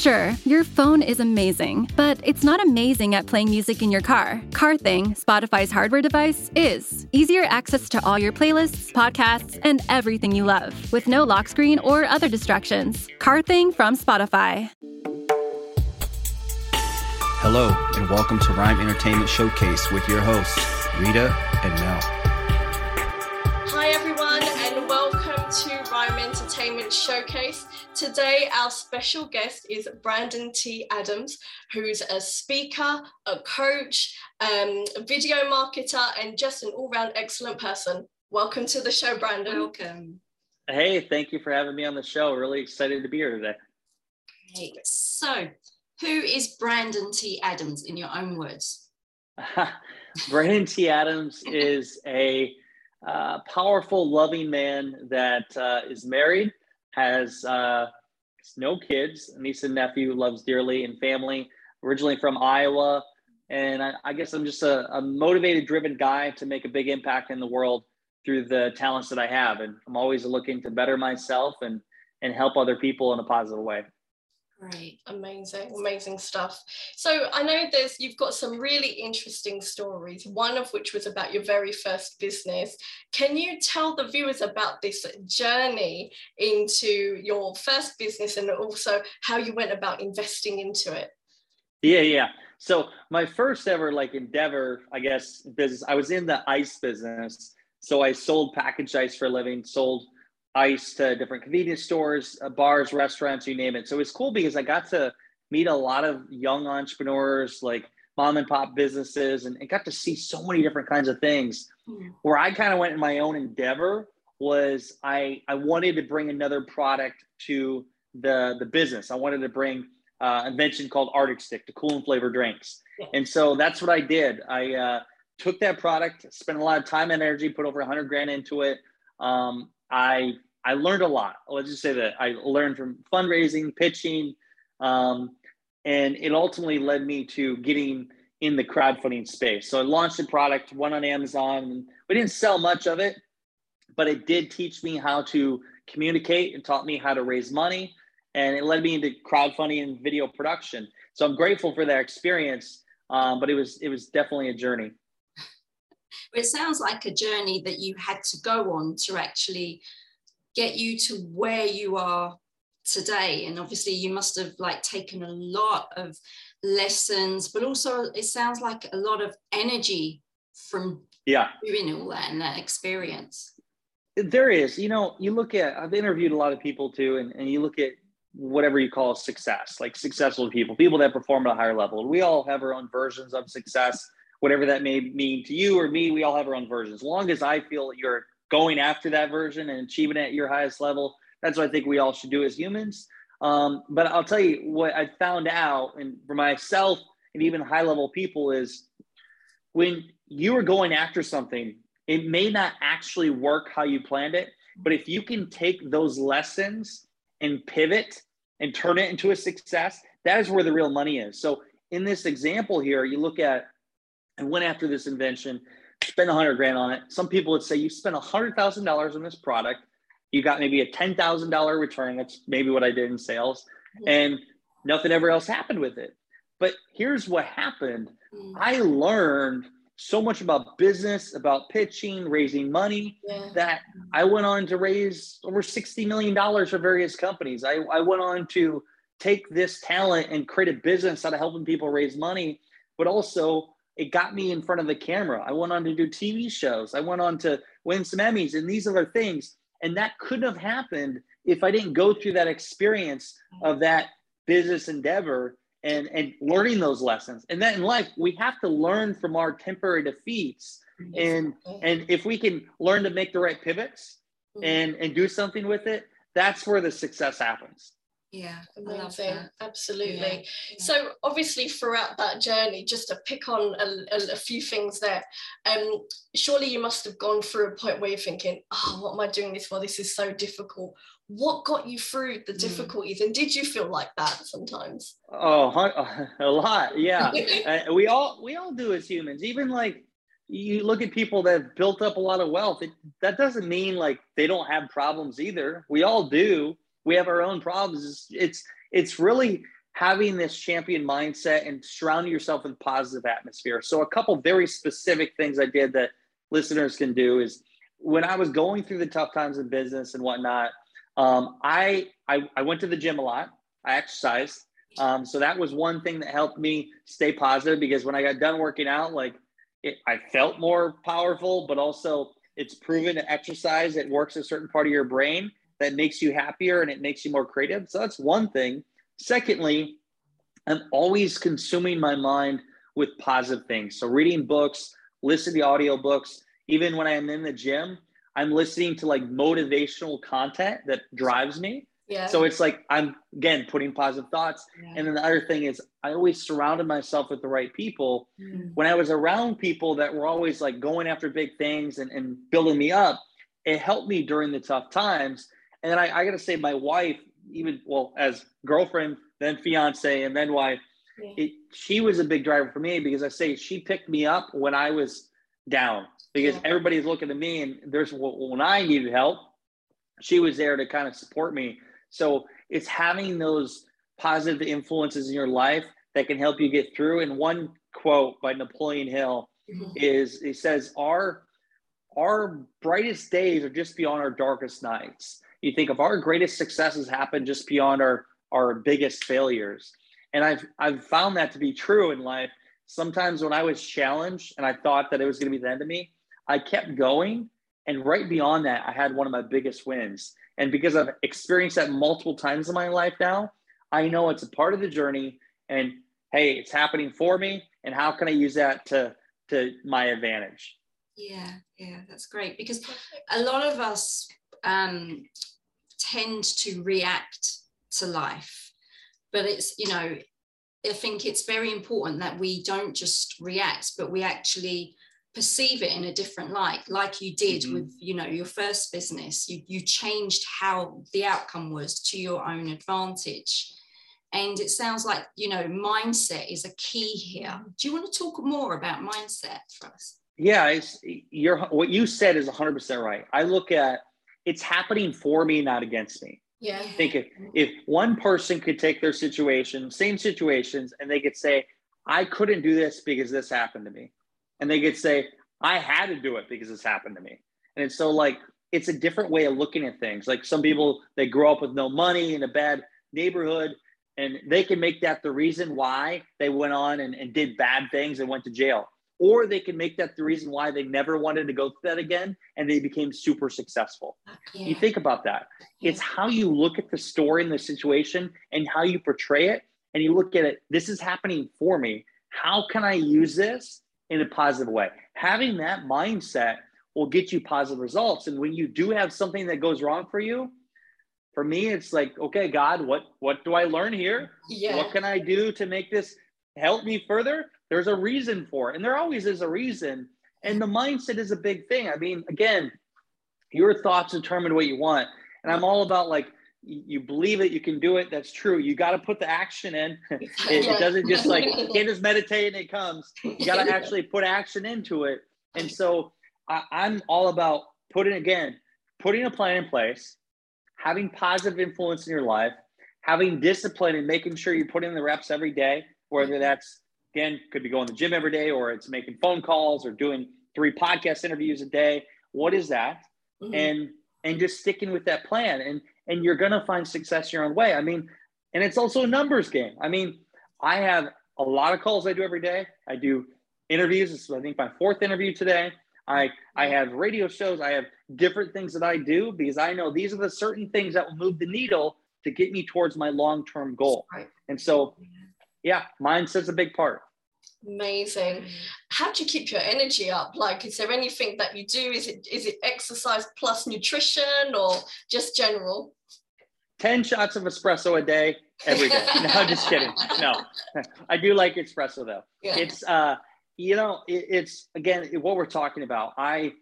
Sure, your phone is amazing, but it's not amazing at playing music in your car. CarThing, Spotify's hardware device, is. Easier access to all your playlists, podcasts, and everything you love, with no lock screen or other distractions. CarThing from Spotify. Hello, and welcome to Rhyme Entertainment Showcase with your hosts, Rita and Mel. Hi, everyone, and welcome to Rhyme Entertainment Showcase. Today, our special guest is Brandon T. Adams, who's a speaker, a coach, um, a video marketer, and just an all round excellent person. Welcome to the show, Brandon. Welcome. Hey, thank you for having me on the show. Really excited to be here today. Great. So, who is Brandon T. Adams in your own words? Brandon T. Adams is a uh, powerful, loving man that uh, is married, has uh, no kids, niece and nephew, loves dearly, and family. Originally from Iowa, and I, I guess I'm just a, a, motivated, driven guy to make a big impact in the world through the talents that I have, and I'm always looking to better myself and and help other people in a positive way. Great, amazing, amazing stuff. So I know there's you've got some really interesting stories. One of which was about your very first business. Can you tell the viewers about this journey into your first business and also how you went about investing into it? Yeah, yeah. So my first ever like endeavor, I guess, business. I was in the ice business. So I sold packaged ice for a living. Sold ice to different convenience stores, uh, bars, restaurants, you name it. So it's cool because I got to meet a lot of young entrepreneurs, like mom and pop businesses, and, and got to see so many different kinds of things. Mm. Where I kind of went in my own endeavor was I I wanted to bring another product to the the business. I wanted to bring uh, invention called Arctic Stick, to cool and flavor drinks, yeah. and so that's what I did. I uh, took that product, spent a lot of time and energy, put over hundred grand into it. Um, I I learned a lot. Let's just say that I learned from fundraising, pitching, um, and it ultimately led me to getting in the crowdfunding space. So I launched a product, went on Amazon. We didn't sell much of it, but it did teach me how to communicate and taught me how to raise money. And it led me into crowdfunding and video production. So I'm grateful for that experience. Um, but it was it was definitely a journey. It sounds like a journey that you had to go on to actually get you to where you are today. And obviously, you must have like taken a lot of lessons, but also it sounds like a lot of energy from yeah doing all that and that experience. There is, you know, you look at I've interviewed a lot of people too, and, and you look at whatever you call success, like successful people, people that perform at a higher level. We all have our own versions of success whatever that may mean to you or me, we all have our own versions. As long as I feel you're going after that version and achieving it at your highest level, that's what I think we all should do as humans. Um, but I'll tell you what I found out, and for myself and even high level people, is when you are going after something, it may not actually work how you planned it. But if you can take those lessons and pivot and turn it into a success, that is where the real money is. So in this example here, you look at and went after this invention, spent a hundred grand on it. Some people would say you spent a hundred thousand dollars on this product, you got maybe a ten thousand dollar return. That's maybe what I did in sales, and nothing ever else happened with it. But here's what happened: mm. I learned so much about business, about pitching, raising money, yeah. that I went on to raise over $60 million for various companies. I, I went on to take this talent and create a business out of helping people raise money, but also it got me in front of the camera. I went on to do TV shows. I went on to win some Emmys and these other things. And that couldn't have happened if I didn't go through that experience of that business endeavor and, and learning those lessons. And then in life, we have to learn from our temporary defeats. And and if we can learn to make the right pivots mm-hmm. and, and do something with it, that's where the success happens. Yeah, amazing. Absolutely. Yeah. Yeah. So, obviously, throughout that journey, just to pick on a, a, a, few things there, um, surely you must have gone through a point where you're thinking, "Oh, what am I doing this for? This is so difficult." What got you through the mm. difficulties, mm. and did you feel like that sometimes? Oh, a lot. Yeah, uh, we all we all do as humans. Even like you look at people that have built up a lot of wealth. It, that doesn't mean like they don't have problems either. We all do we have our own problems. It's it's, it's really having this champion mindset and surrounding yourself with positive atmosphere. So a couple very specific things I did that listeners can do is when I was going through the tough times in business and whatnot, um, I, I, I went to the gym a lot. I exercised. Um, so that was one thing that helped me stay positive because when I got done working out, like it, I felt more powerful, but also it's proven to exercise. It works a certain part of your brain that makes you happier and it makes you more creative. So that's one thing. Secondly, I'm always consuming my mind with positive things. So reading books, listening to audio books, even when I'm in the gym, I'm listening to like motivational content that drives me. Yeah. So it's like I'm again putting positive thoughts. Yeah. And then the other thing is I always surrounded myself with the right people. Mm. When I was around people that were always like going after big things and, and building me up, it helped me during the tough times. And then I, I gotta say, my wife, even well, as girlfriend, then fiance, and then wife, yeah. it, she was a big driver for me because I say she picked me up when I was down because yeah. everybody's looking at me and there's when I needed help, she was there to kind of support me. So it's having those positive influences in your life that can help you get through. And one quote by Napoleon Hill mm-hmm. is he says, Our our brightest days are just beyond our darkest nights. You think of our greatest successes happen just beyond our our biggest failures. And I've I've found that to be true in life. Sometimes when I was challenged and I thought that it was going to be the end of me, I kept going. And right beyond that, I had one of my biggest wins. And because I've experienced that multiple times in my life now, I know it's a part of the journey. And hey, it's happening for me. And how can I use that to to my advantage? Yeah, yeah, that's great. Because a lot of us um, tend to react to life, but it's you know, I think it's very important that we don't just react, but we actually perceive it in a different light like you did mm-hmm. with you know your first business. You you changed how the outcome was to your own advantage. And it sounds like you know mindset is a key here. Do you want to talk more about mindset for us? Yeah it's you're what you said is 100% right. I look at it's happening for me not against me yeah I think if, if one person could take their situation same situations and they could say i couldn't do this because this happened to me and they could say, I had to do it because this happened to me. And it's so like, it's a different way of looking at things. Like some people, they grow up with no money in a bad neighborhood, and they can make that the reason why they went on and, and did bad things and went to jail. Or they can make that the reason why they never wanted to go through that again and they became super successful. Yeah. You think about that. Yeah. It's how you look at the story and the situation and how you portray it. And you look at it, this is happening for me. How can I use this in a positive way. Having that mindset will get you positive results. And when you do have something that goes wrong for you, for me, it's like, okay, God, what what do I learn here? Yeah. What can I do to make this help me further? There's a reason for it. And there always is a reason. And the mindset is a big thing. I mean, again, your thoughts determine what you want. And I'm all about like you believe it, you can do it. That's true. You got to put the action in. It, it, doesn't just like you can't just meditate and it comes. You got to actually put action into it. And so I, I'm all about putting again, putting a plan in place, having positive influence in your life, having discipline and making sure you put in the reps every day, whether that's again could be going to the gym every day or it's making phone calls or doing three podcast interviews a day. What is that? Mm-hmm. And and just sticking with that plan. And and you're going to find success your own way. I mean, and it's also a numbers game. I mean, I have a lot of calls I do every day. I do interviews. This is, I think, my fourth interview today. I, I have radio shows. I have different things that I do because I know these are the certain things that will move the needle to get me towards my long term goal. Right. And so, yeah, mindset's a big part. Amazing. How do you keep your energy up? Like, is there anything that you do? Is it is it exercise plus nutrition or just general? 10 shots of espresso a day every day. No, just kidding. No, I do like espresso though. Yeah. It's, uh, you know, it, it's again, what we're talking about. I,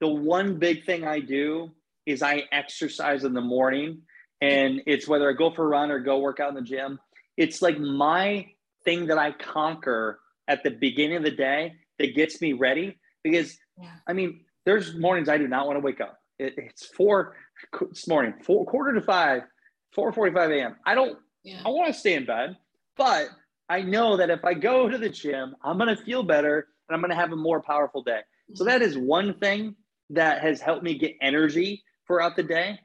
the one big thing I do is I exercise in the morning and it's whether I go for a run or go work out in the gym. It's like my thing that I conquer at the beginning of the day that gets me ready because yeah. I mean, there's mornings I do not want to wake up. It, it's four this morning, four quarter to five 4:45 a.m. I don't. Yeah. I want to stay in bed, But I know that if I go to the gym, I'm going to feel better and I'm going to have a more powerful day. So that is one thing that has helped me get energy throughout the day.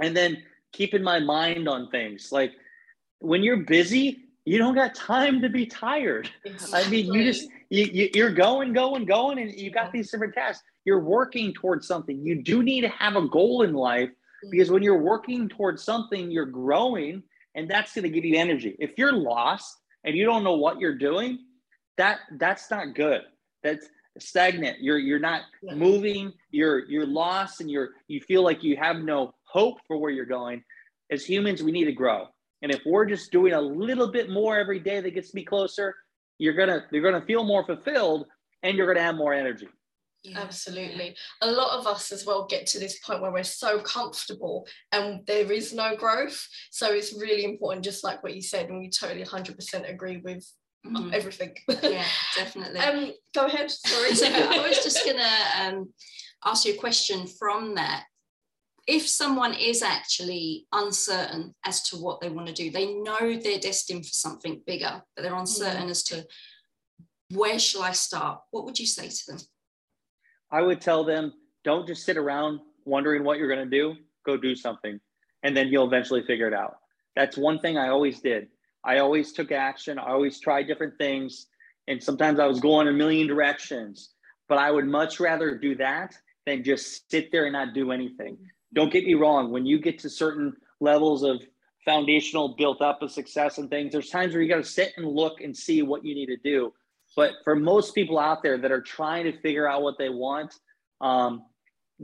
And then keeping my mind on things like when you're busy, you don't got time to be tired. Exactly. I mean, you just you, you you're going, going, going, and you got these different tasks. You're working towards something. You do need to have a goal in life because when you're working towards something, you're growing, and that's going to give you energy. If you're lost and you don't know what you're doing, that that's not good. That's stagnant. You're you're not moving. You're you're lost, and you're you feel like you have no hope for where you're going. As humans, we need to grow. And if we're just doing a little bit more every day that gets me closer, you're gonna you're gonna feel more fulfilled and you're gonna have more energy. Yeah. Absolutely. A lot of us as well get to this point where we're so comfortable and there is no growth. So it's really important, just like what you said, and we totally 100% agree with mm-hmm. everything. Yeah, definitely. um, go ahead. Sorry. so I was just going to um, ask you a question from that if someone is actually uncertain as to what they want to do, they know they're destined for something bigger, but they're uncertain mm. as to where shall I start? What would you say to them? I would tell them don't just sit around wondering what you're going to do, go do something, and then you'll eventually figure it out. That's one thing I always did. I always took action, I always tried different things, and sometimes I was going a million directions, but I would much rather do that than just sit there and not do anything don't get me wrong. When you get to certain levels of foundational built up of success and things, there's times where you got to sit and look and see what you need to do. But for most people out there that are trying to figure out what they want, um,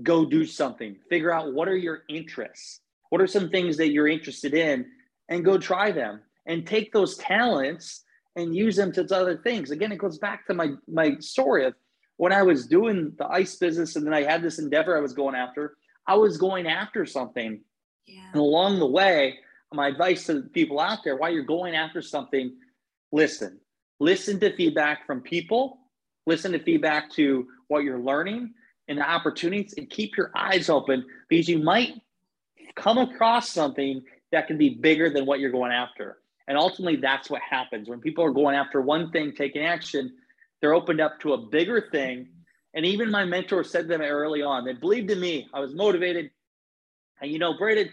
go do something. Figure out what are your interests. What are some things that you're interested in, and go try them. And take those talents and use them to other things. Again, it goes back to my my story of when I was doing the ice business, and then I had this endeavor I was going after. I was going after something. Yeah. And along the way, my advice to people out there while you're going after something, listen. Listen to feedback from people, listen to feedback to what you're learning and the opportunities, and keep your eyes open because you might come across something that can be bigger than what you're going after. And ultimately, that's what happens when people are going after one thing, taking action, they're opened up to a bigger thing and even my mentor said to them early on, they believed in me. I was motivated. And you know, Brandon,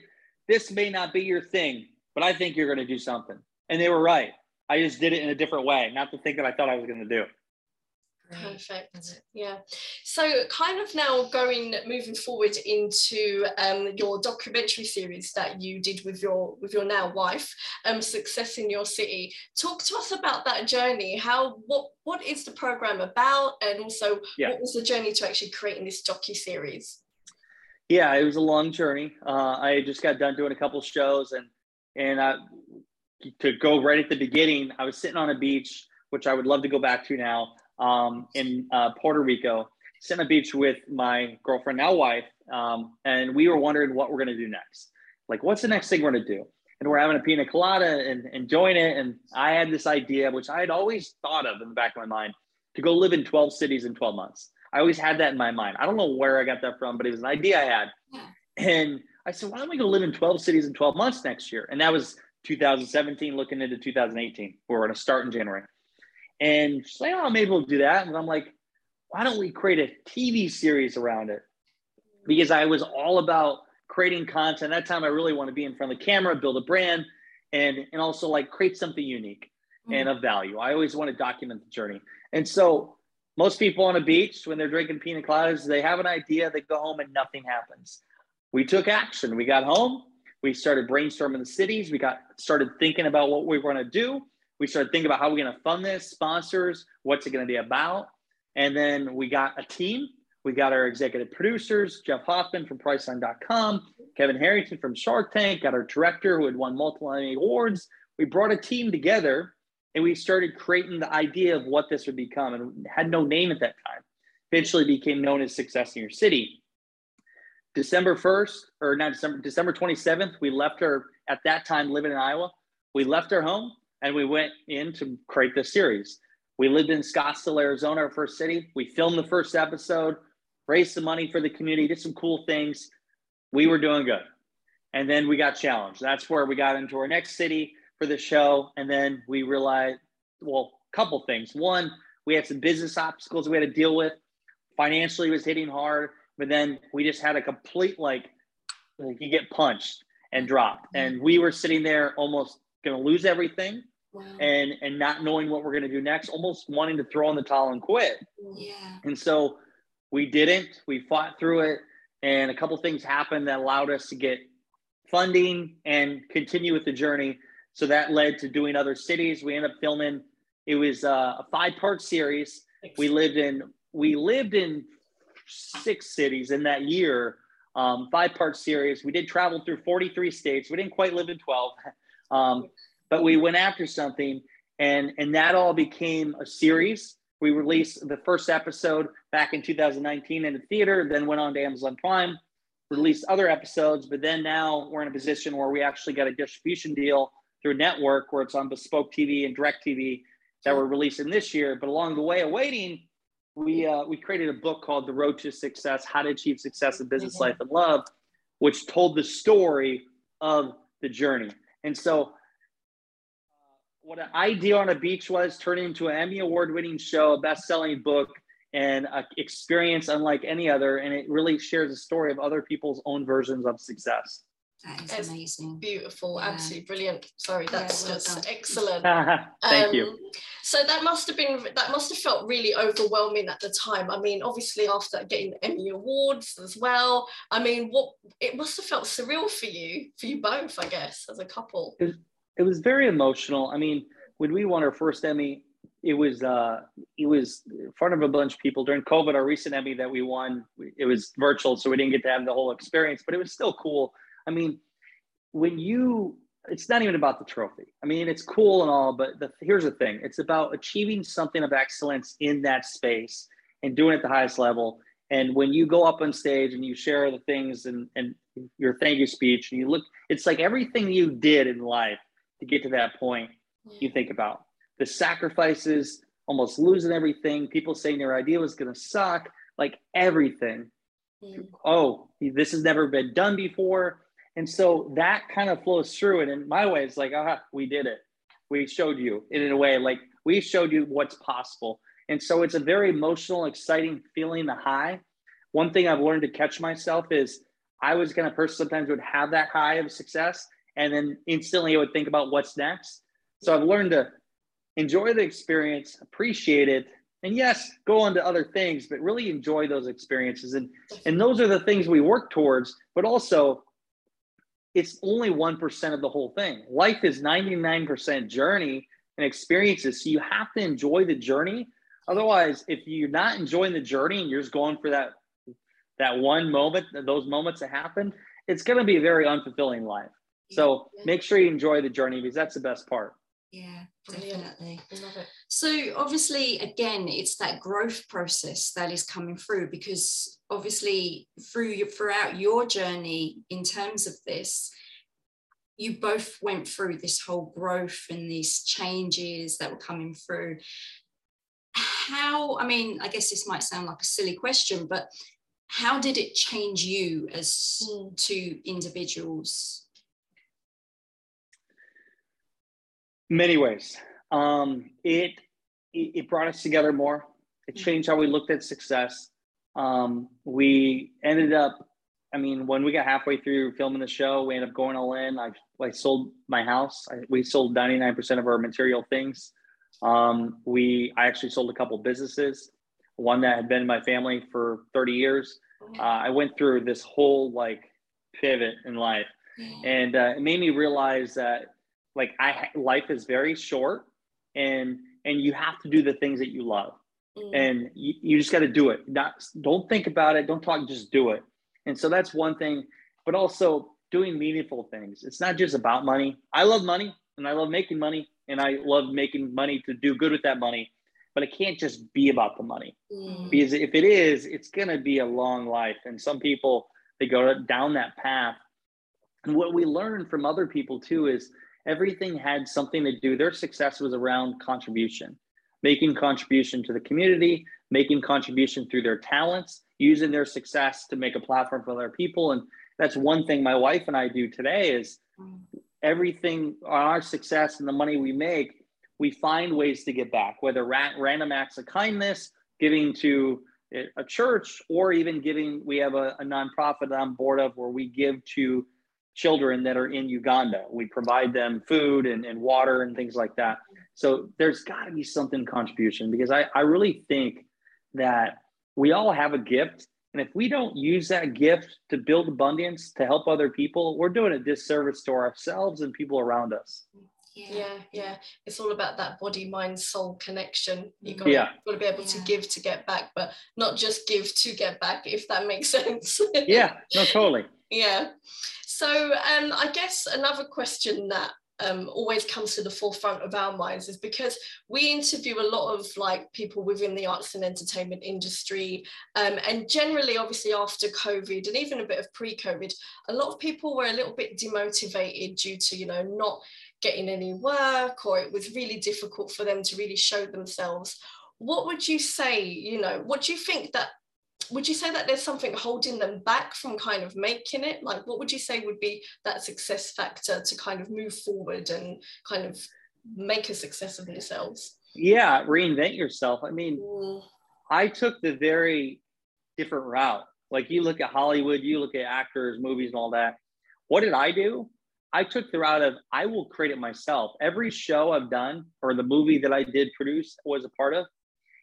this may not be your thing, but I think you're going to do something. And they were right. I just did it in a different way, not the thing that I thought I was going to do. Perfect. Yeah. So, kind of now going moving forward into um, your documentary series that you did with your with your now wife, um, Success in Your City. Talk to us about that journey. How what what is the program about, and also yeah. what was the journey to actually creating this docu series? Yeah, it was a long journey. Uh, I just got done doing a couple shows, and and I, to go right at the beginning, I was sitting on a beach, which I would love to go back to now um, in uh, Puerto Rico, Santa beach with my girlfriend, now wife, um, and we were wondering what we're going to do next. Like, what's the next thing we're going to do? And we're having a pina colada and enjoying it. And I had this idea, which I had always thought of in the back of my mind, to go live in 12 cities in 12 months. I always had that in my mind. I don't know where I got that from, but it was an idea I had. And I said, why don't we go live in 12 cities in 12 months next year? And that was 2017, looking into 2018. We're going to start in January. And she's like, oh, maybe we'll do that. And I'm like, why don't we create a TV series around it? Because I was all about creating content. That time I really want to be in front of the camera, build a brand, and, and also like create something unique mm-hmm. and of value. I always want to document the journey. And so most people on a beach, when they're drinking pina coladas, they have an idea, they go home and nothing happens. We took action. We got home, we started brainstorming the cities, we got started thinking about what we want to do we started thinking about how we're going to fund this, sponsors, what's it going to be about. And then we got a team. We got our executive producers, Jeff Hoffman from Priceline.com, Kevin Harrington from Shark Tank, got our director who had won multiple Emmy Awards. We brought a team together and we started creating the idea of what this would become and had no name at that time. Eventually became known as Success in Your City. December 1st, or not December, December 27th, we left our, at that time living in Iowa, we left our home and we went in to create this series. We lived in Scottsdale, Arizona, our first city. We filmed the first episode, raised some money for the community, did some cool things. We were doing good. And then we got challenged. That's where we got into our next city for the show. And then we realized, well, a couple things. One, we had some business obstacles we had to deal with. Financially, was hitting hard, but then we just had a complete like, like you get punched and dropped, and we were sitting there almost to lose everything, wow. and and not knowing what we're going to do next, almost wanting to throw in the towel and quit. Yeah. And so we didn't. We fought through it, and a couple things happened that allowed us to get funding and continue with the journey. So that led to doing other cities. We ended up filming. It was uh, a five-part series. We lived in we lived in six cities in that year. Um, five-part series. We did travel through 43 states. We didn't quite live in 12, um, but we went after something, and and that all became a series. We released the first episode back in 2019 in the theater, then went on to Amazon Prime released other episodes, but then now we're in a position where we actually got a distribution deal through a network where it's on bespoke TV and DirecTV that we're releasing this year. But along the way of waiting, we uh, we created a book called The Road to Success: How to Achieve Success in Business, mm-hmm. Life, and Love, which told the story of the journey. And so, what an idea on a beach was turning into an Emmy award-winning show, a best-selling book, and an experience unlike any other. And it really shares a story of other people's own versions of success. That is it's amazing. Beautiful, yeah. absolutely brilliant. Sorry, that's yeah, well just done. excellent. Thank um, you. So that must have been that must have felt really overwhelming at the time. I mean, obviously after getting the Emmy awards as well. I mean, what it must have felt surreal for you, for you both, I guess, as a couple. It was, it was very emotional. I mean, when we won our first Emmy, it was uh, it was in front of a bunch of people during COVID. Our recent Emmy that we won, it was virtual, so we didn't get to have the whole experience, but it was still cool. I mean, when you, it's not even about the trophy. I mean, it's cool and all, but the, here's the thing: it's about achieving something of excellence in that space and doing it at the highest level. And when you go up on stage and you share the things and and your thank you speech, and you look, it's like everything you did in life to get to that point. You think about the sacrifices, almost losing everything, people saying their idea was going to suck, like everything. Mm. Oh, this has never been done before. And so that kind of flows through it. And my way, it's like, aha, we did it. We showed you in a way, like we showed you what's possible. And so it's a very emotional, exciting feeling, the high. One thing I've learned to catch myself is I was kind of person sometimes would have that high of success and then instantly I would think about what's next. So I've learned to enjoy the experience, appreciate it, and yes, go on to other things, but really enjoy those experiences. And and those are the things we work towards, but also it's only 1% of the whole thing. Life is 99% journey and experiences. So you have to enjoy the journey. Otherwise, if you're not enjoying the journey and you're just going for that that one moment, those moments that happen, it's going to be a very unfulfilling life. So make sure you enjoy the journey because that's the best part. Yeah, definitely. Love it. So obviously, again, it's that growth process that is coming through because obviously through your, throughout your journey in terms of this, you both went through this whole growth and these changes that were coming through. How, I mean, I guess this might sound like a silly question, but how did it change you as mm. two individuals Many ways. Um, it, it brought us together more. It mm-hmm. changed how we looked at success. Um, we ended up, I mean, when we got halfway through filming the show, we ended up going all in. I, I sold my house. I, we sold 99% of our material things. Um, we, I actually sold a couple businesses, one that had been in my family for 30 years. Uh, I went through this whole like pivot in life and uh, it made me realize that like I life is very short and and you have to do the things that you love. Mm. And you, you just got to do it. Not don't think about it, don't talk, just do it. And so that's one thing, but also doing meaningful things. It's not just about money. I love money and I love making money and I love making money to do good with that money. But it can't just be about the money. Mm. Because if it is, it's going to be a long life. And some people, they go down that path. And what we learn from other people too is everything had something to do. Their success was around contribution, making contribution to the community, making contribution through their talents, using their success to make a platform for other people. And that's one thing my wife and I do today is everything our success and the money we make, we find ways to get back, whether ra- random acts of kindness, giving to a church, or even giving. We have a, a nonprofit I'm board of where we give to children that are in Uganda. We provide them food and, and water and things like that. So there's got to be something contribution because I, I really think that we all have a gift. And if we don't use that gift to build abundance to help other people, we're doing a disservice to ourselves and people around us. Yeah. yeah, yeah. It's all about that body, mind, soul connection. You got, yeah. got to be able yeah. to give to get back, but not just give to get back, if that makes sense. yeah, no, totally. Yeah. So um, I guess another question that um, always comes to the forefront of our minds is because we interview a lot of like people within the arts and entertainment industry um, and generally obviously after covid and even a bit of pre-covid a lot of people were a little bit demotivated due to you know not getting any work or it was really difficult for them to really show themselves. What would you say you know what do you think that would you say that there's something holding them back from kind of making it? Like what would you say would be that success factor to kind of move forward and kind of make a success of themselves? Yeah reinvent yourself. I mean mm. i took the very different route. Like you look at hollywood you look at actors movies and all that. What did i do? I took the route of i will create it myself. Every show i've done or the movie that i did produce was a part of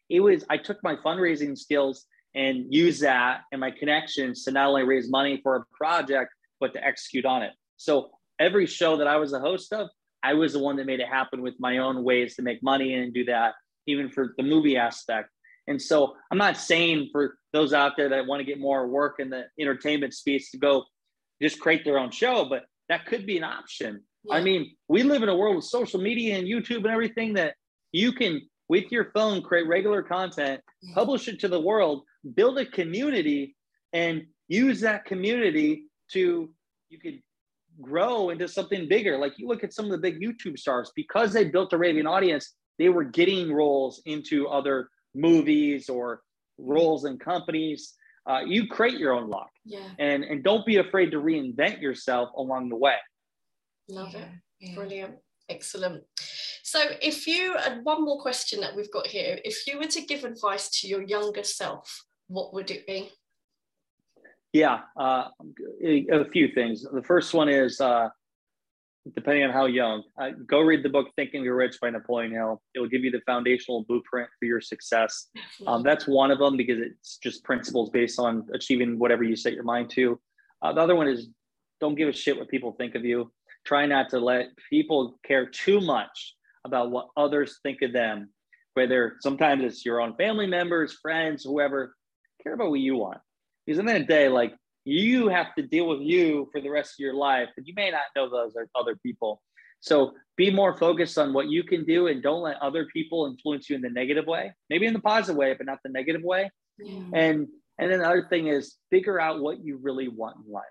it was i took my fundraising skills and use that and my connections to not only raise money for a project, but to execute on it. So every show that I was a host of, I was the one that made it happen with my own ways to make money and do that, even for the movie aspect. And so I'm not saying for those out there that want to get more work in the entertainment space to go just create their own show, but that could be an option. Yeah. I mean, we live in a world of social media and YouTube and everything that you can, with your phone, create regular content, publish it to the world, build a community and use that community to you could grow into something bigger. Like you look at some of the big youtube stars because they built a raving audience they were getting roles into other movies or roles in companies. Uh, you create your own luck yeah. And and don't be afraid to reinvent yourself along the way. Love yeah. it yeah. brilliant. Excellent. So if you and one more question that we've got here if you were to give advice to your younger self what would it be? Yeah, uh, a few things. The first one is, uh, depending on how young, uh, go read the book Think and Grow Rich by Napoleon Hill. It will give you the foundational blueprint for your success. Um, that's one of them because it's just principles based on achieving whatever you set your mind to. Uh, the other one is don't give a shit what people think of you. Try not to let people care too much about what others think of them, whether sometimes it's your own family members, friends, whoever care about what you want. Because at the end of the day, like you have to deal with you for the rest of your life, and you may not know those other people. So be more focused on what you can do and don't let other people influence you in the negative way, maybe in the positive way, but not the negative way. Yeah. And and then the other thing is figure out what you really want in life.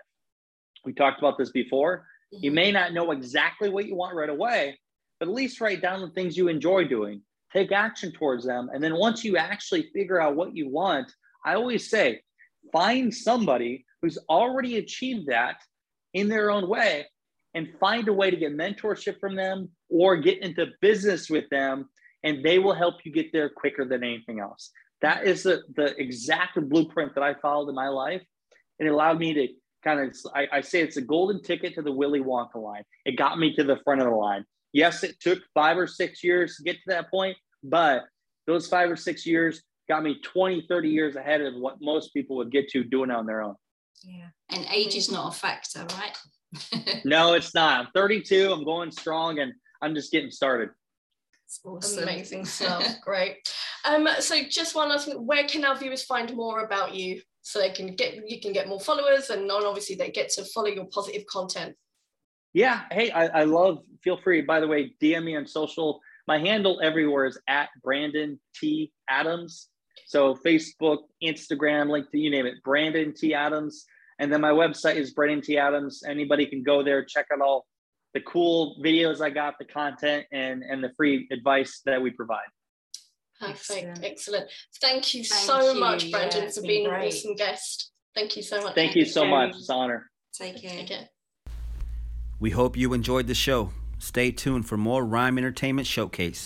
We talked about this before. Mm-hmm. You may not know exactly what you want right away, but at least write down the things you enjoy doing. Take action towards them. And then once you actually figure out what you want, I always say, find somebody who's already achieved that in their own way and find a way to get mentorship from them or get into business with them and they will help you get there quicker than anything else. That is the, the exact blueprint that i followed in my life. And it allowed me to kind of I, I say it's a golden ticket to the willy wonka line. It got me to the front of the line. Yes it took five or six years to get to that point but those five or six years got me 20, 30 years ahead of what most people would get to doing on their own. Yeah. And age is not a factor, right? no, it's not. I'm 32. I'm going strong and I'm just getting started. Awesome. Amazing stuff. Great. Um, so just one last thing, where can our viewers find more about you? So they can get you can get more followers and obviously they get to follow your positive content. Yeah. Hey, I, I love feel free, by the way, DM me on social. My handle everywhere is at Brandon T. Adams. So Facebook, Instagram, LinkedIn, you name it, Brandon T. Adams. And then my website is Brandon T. Adams. Anybody can go there, check out all the cool videos I got, the content, and and the free advice that we provide. Perfect, excellent. excellent. Thank you Thank so you. much, Brandon, yeah, for being an awesome guest. Thank you so much. Thank you so much. It's an honor. Take care. Take care. We hope you enjoyed the show. Stay tuned for more Rhyme Entertainment Showcase.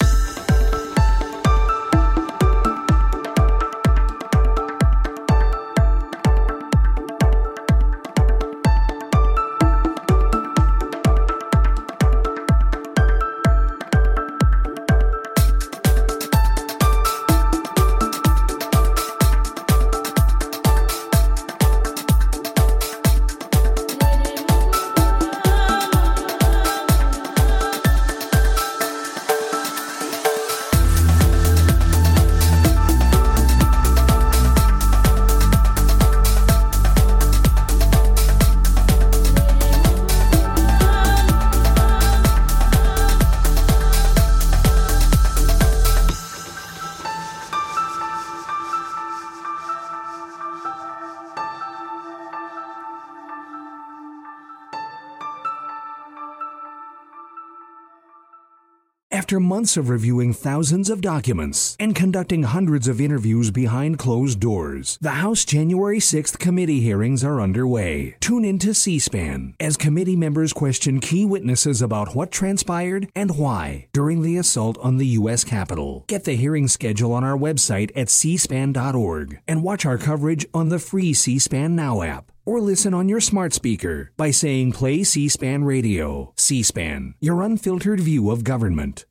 After months of reviewing thousands of documents and conducting hundreds of interviews behind closed doors, the House January 6th committee hearings are underway. Tune in to C SPAN as committee members question key witnesses about what transpired and why during the assault on the U.S. Capitol. Get the hearing schedule on our website at cspan.org and watch our coverage on the free C SPAN Now app or listen on your smart speaker by saying play C-SPAN radio. C-SPAN, your unfiltered view of government.